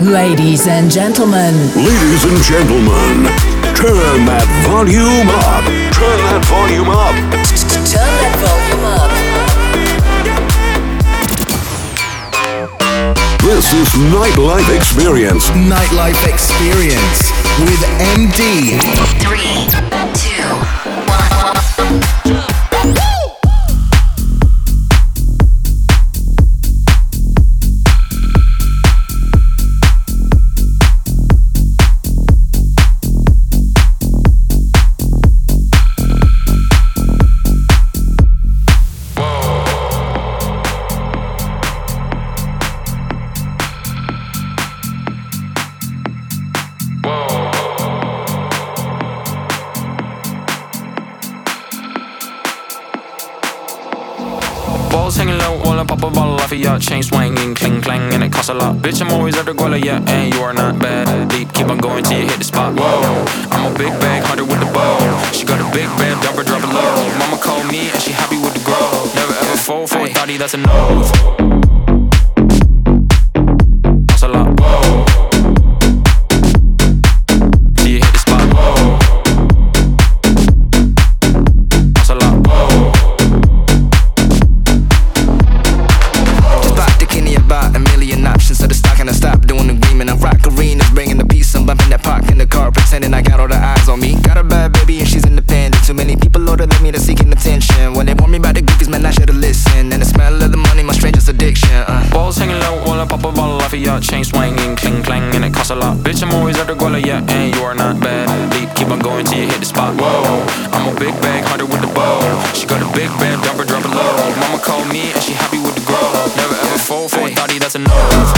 Ladies and gentlemen. Ladies and gentlemen. Turn that volume up. Turn that volume up. Turn that volume up. This is Nightlife Experience. Nightlife Experience with MD. Three, always the guala, yeah, and you are not bad. Deep, keep on going till you hit the spot. Whoa, I'm a big bag hunter with the bow. She got a big bed, drop her, drop it low. Mama called me and she happy with the grow. Never ever fall for a thotty, that's a no. Chain swinging, cling clang, and it costs a lot. Bitch, I'm always at the goal, yeah, and you are not bad. Deep, keep on going till you hit the spot. Whoa, I'm a big bag hunter with the bow. She got a big bed, drop her, drop it low. Mama called me and she happy with the grow. Never ever fall for a thotty, that's a no.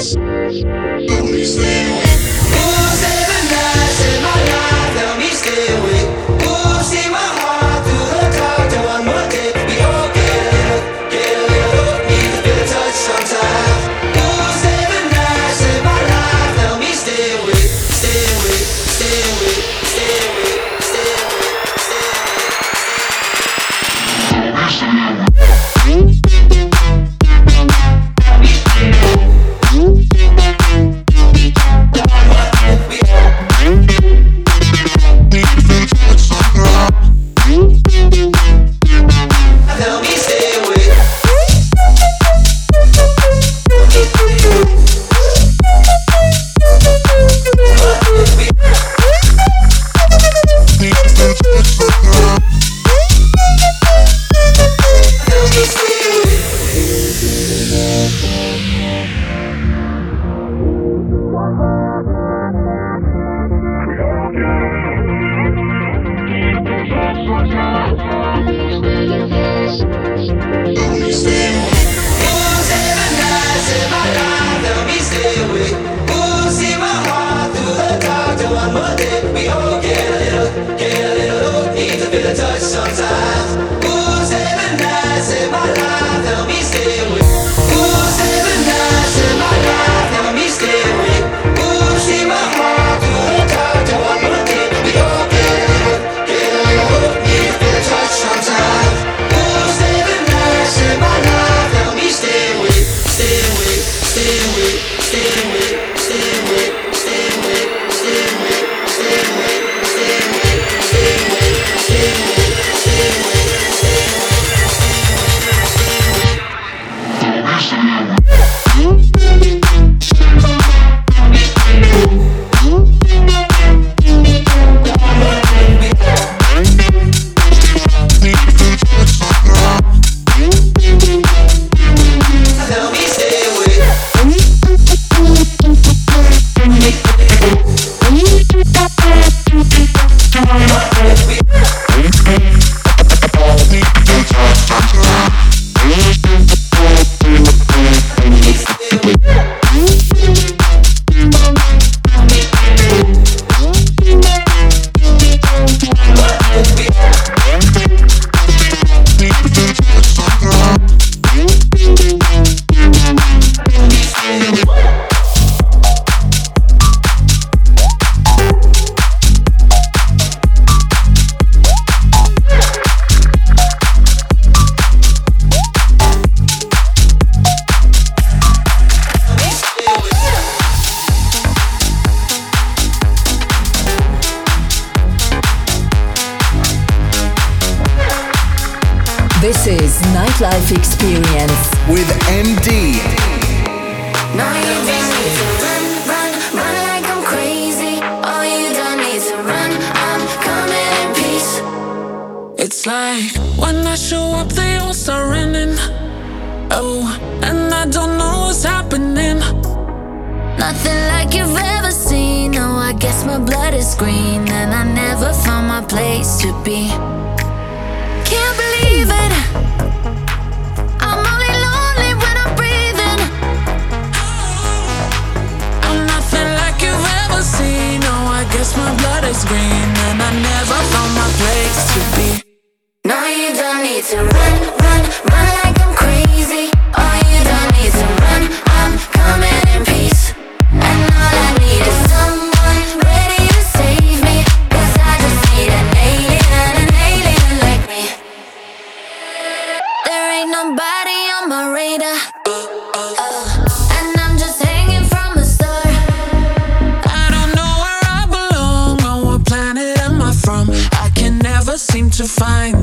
Now you show up, they all start running. Oh, and I don't know what's happening. Nothing like you've ever seen. No, I guess my blood is green, and I never found my place to be. Can't believe it. I'm only lonely when I'm breathing. I'm nothing like you've ever seen. No, I guess my blood is green, and I never found my place to be. You don't need to run, run, run like I'm crazy. Oh, you don't need to run. I'm coming in peace. And all I need is someone ready to save me. 'Cause I just need an alien, an alien like me. There ain't nobody on my radar. Uh, and I'm just hanging from a star. I don't know where I belong what planet am I from. I can never seem to find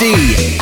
D.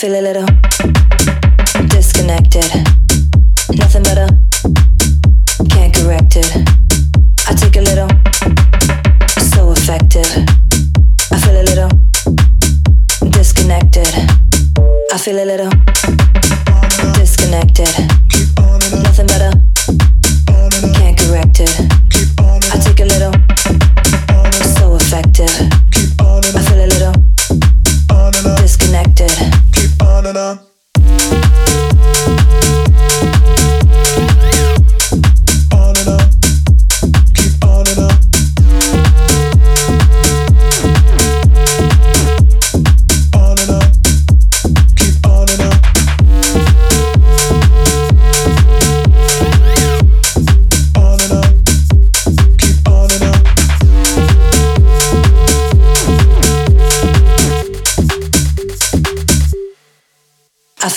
feel a little.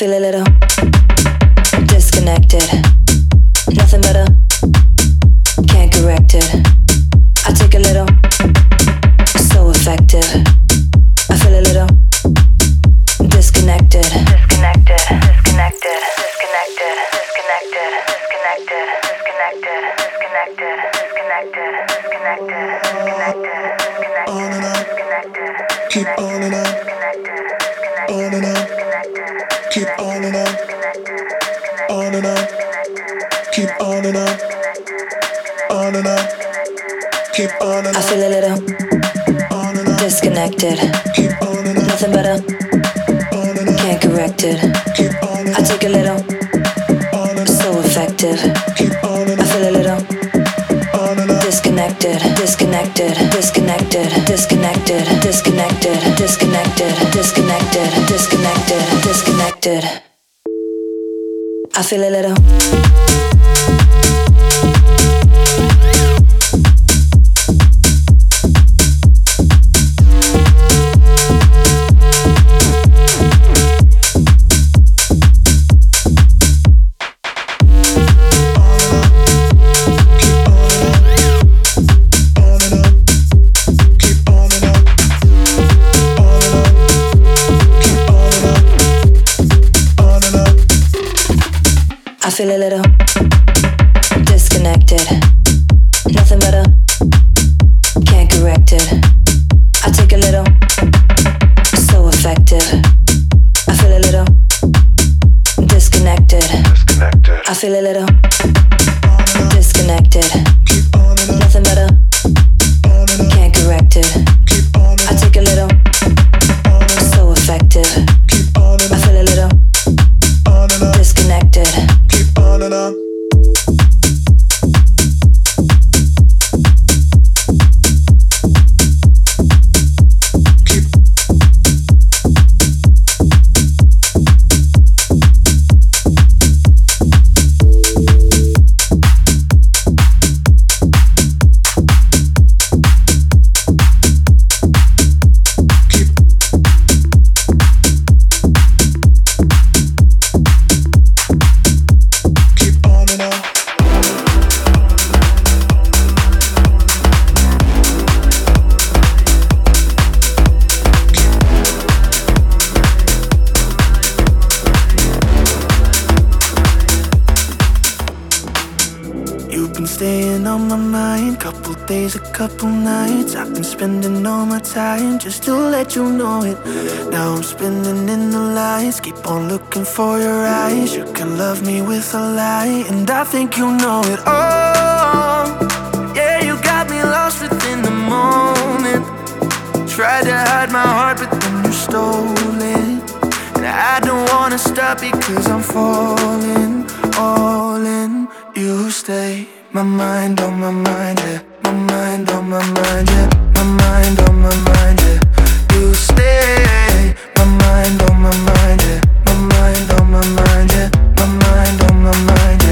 சில nights. I've been spending all my time just to let you know it. Now I'm spinning in the lights. Keep on looking for your eyes. You can love me with a lie, and I think you know it. Oh, yeah, you got me lost within the moment. Tried to hide my heart, but then you stole it. And I don't wanna stop because I'm falling, all in. You stay my mind on my mind, yeah mind, on my mind, yeah. My mind, on my mind, yeah. You stay. My mind, on my mind, yeah. My mind, on my mind, yeah. My mind, on my mind.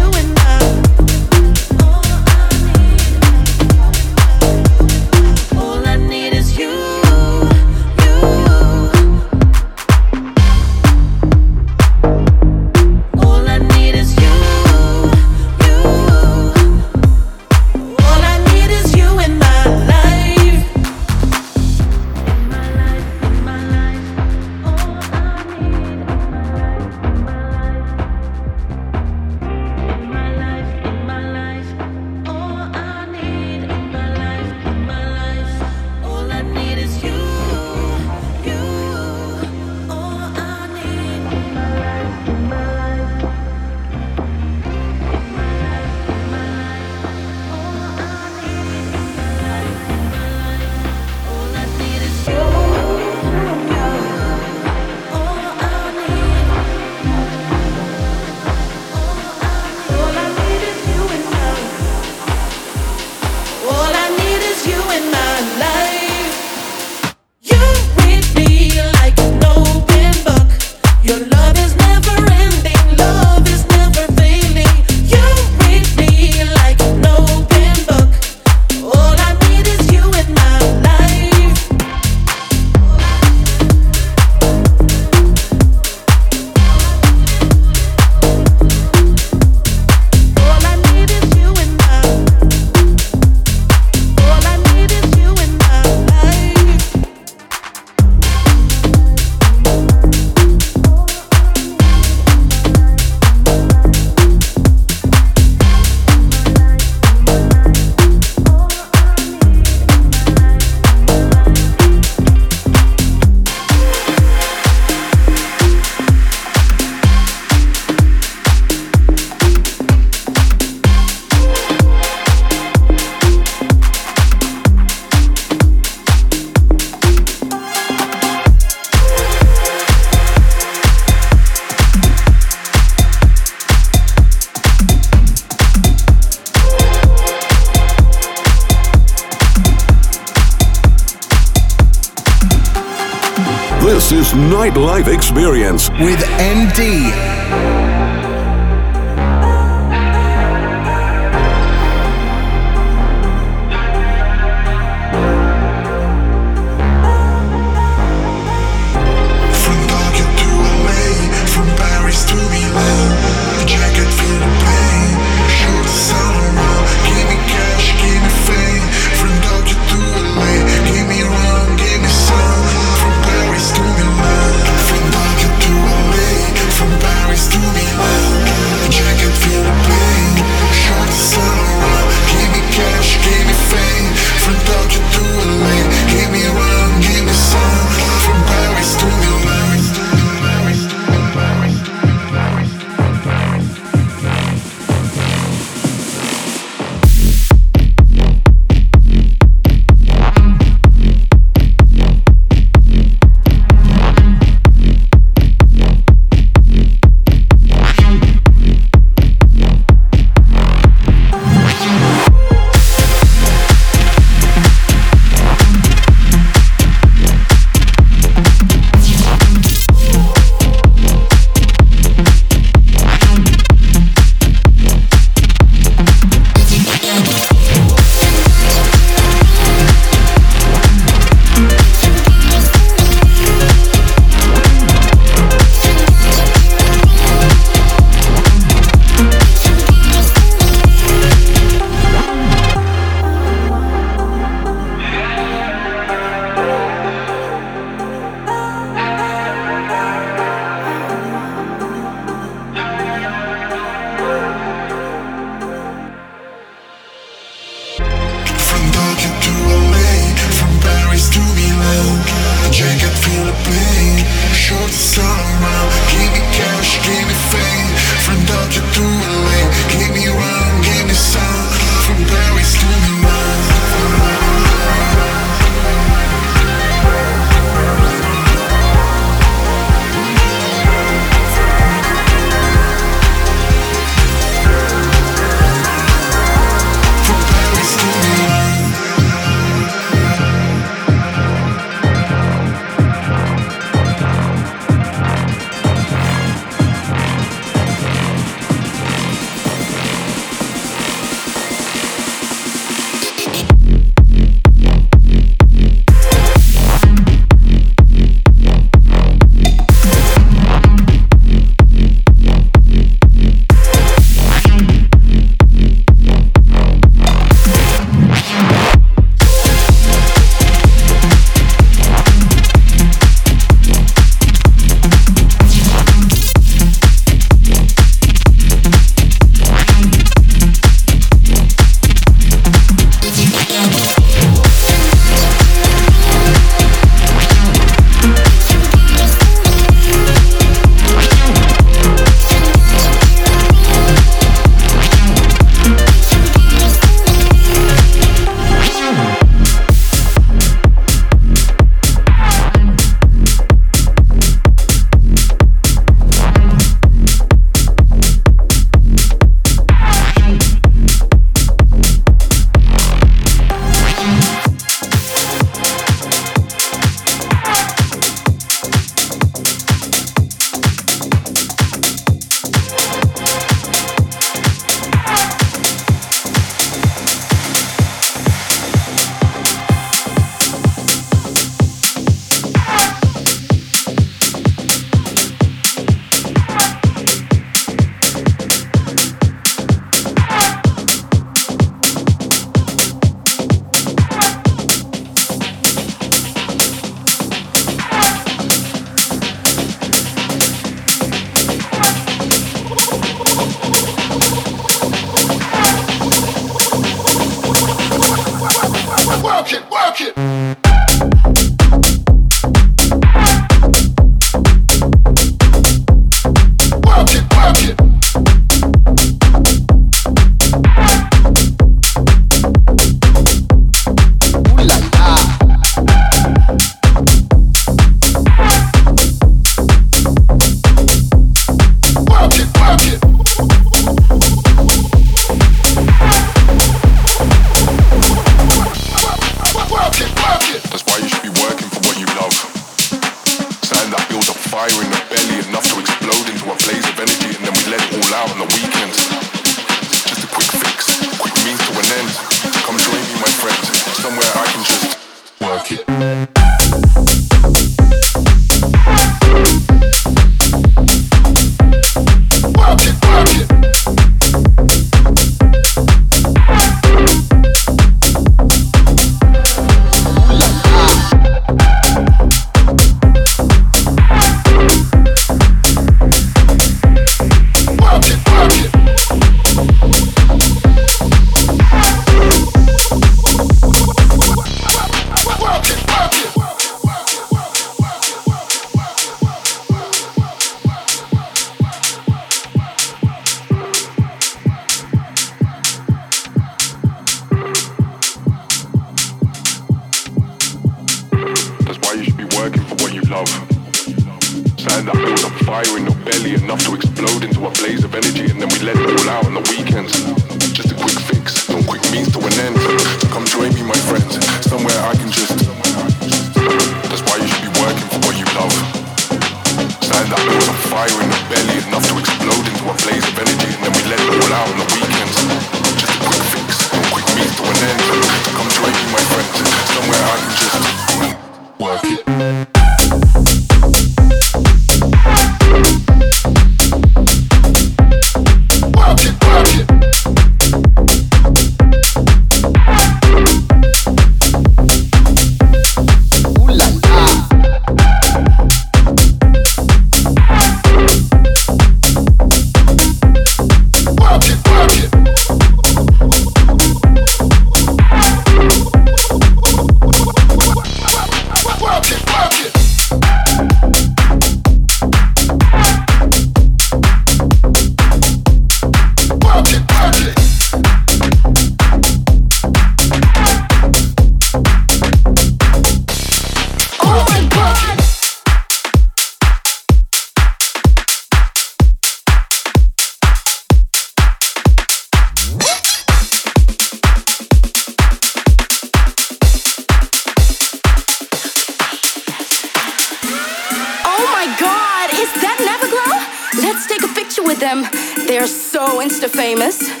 Insta famous.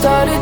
Started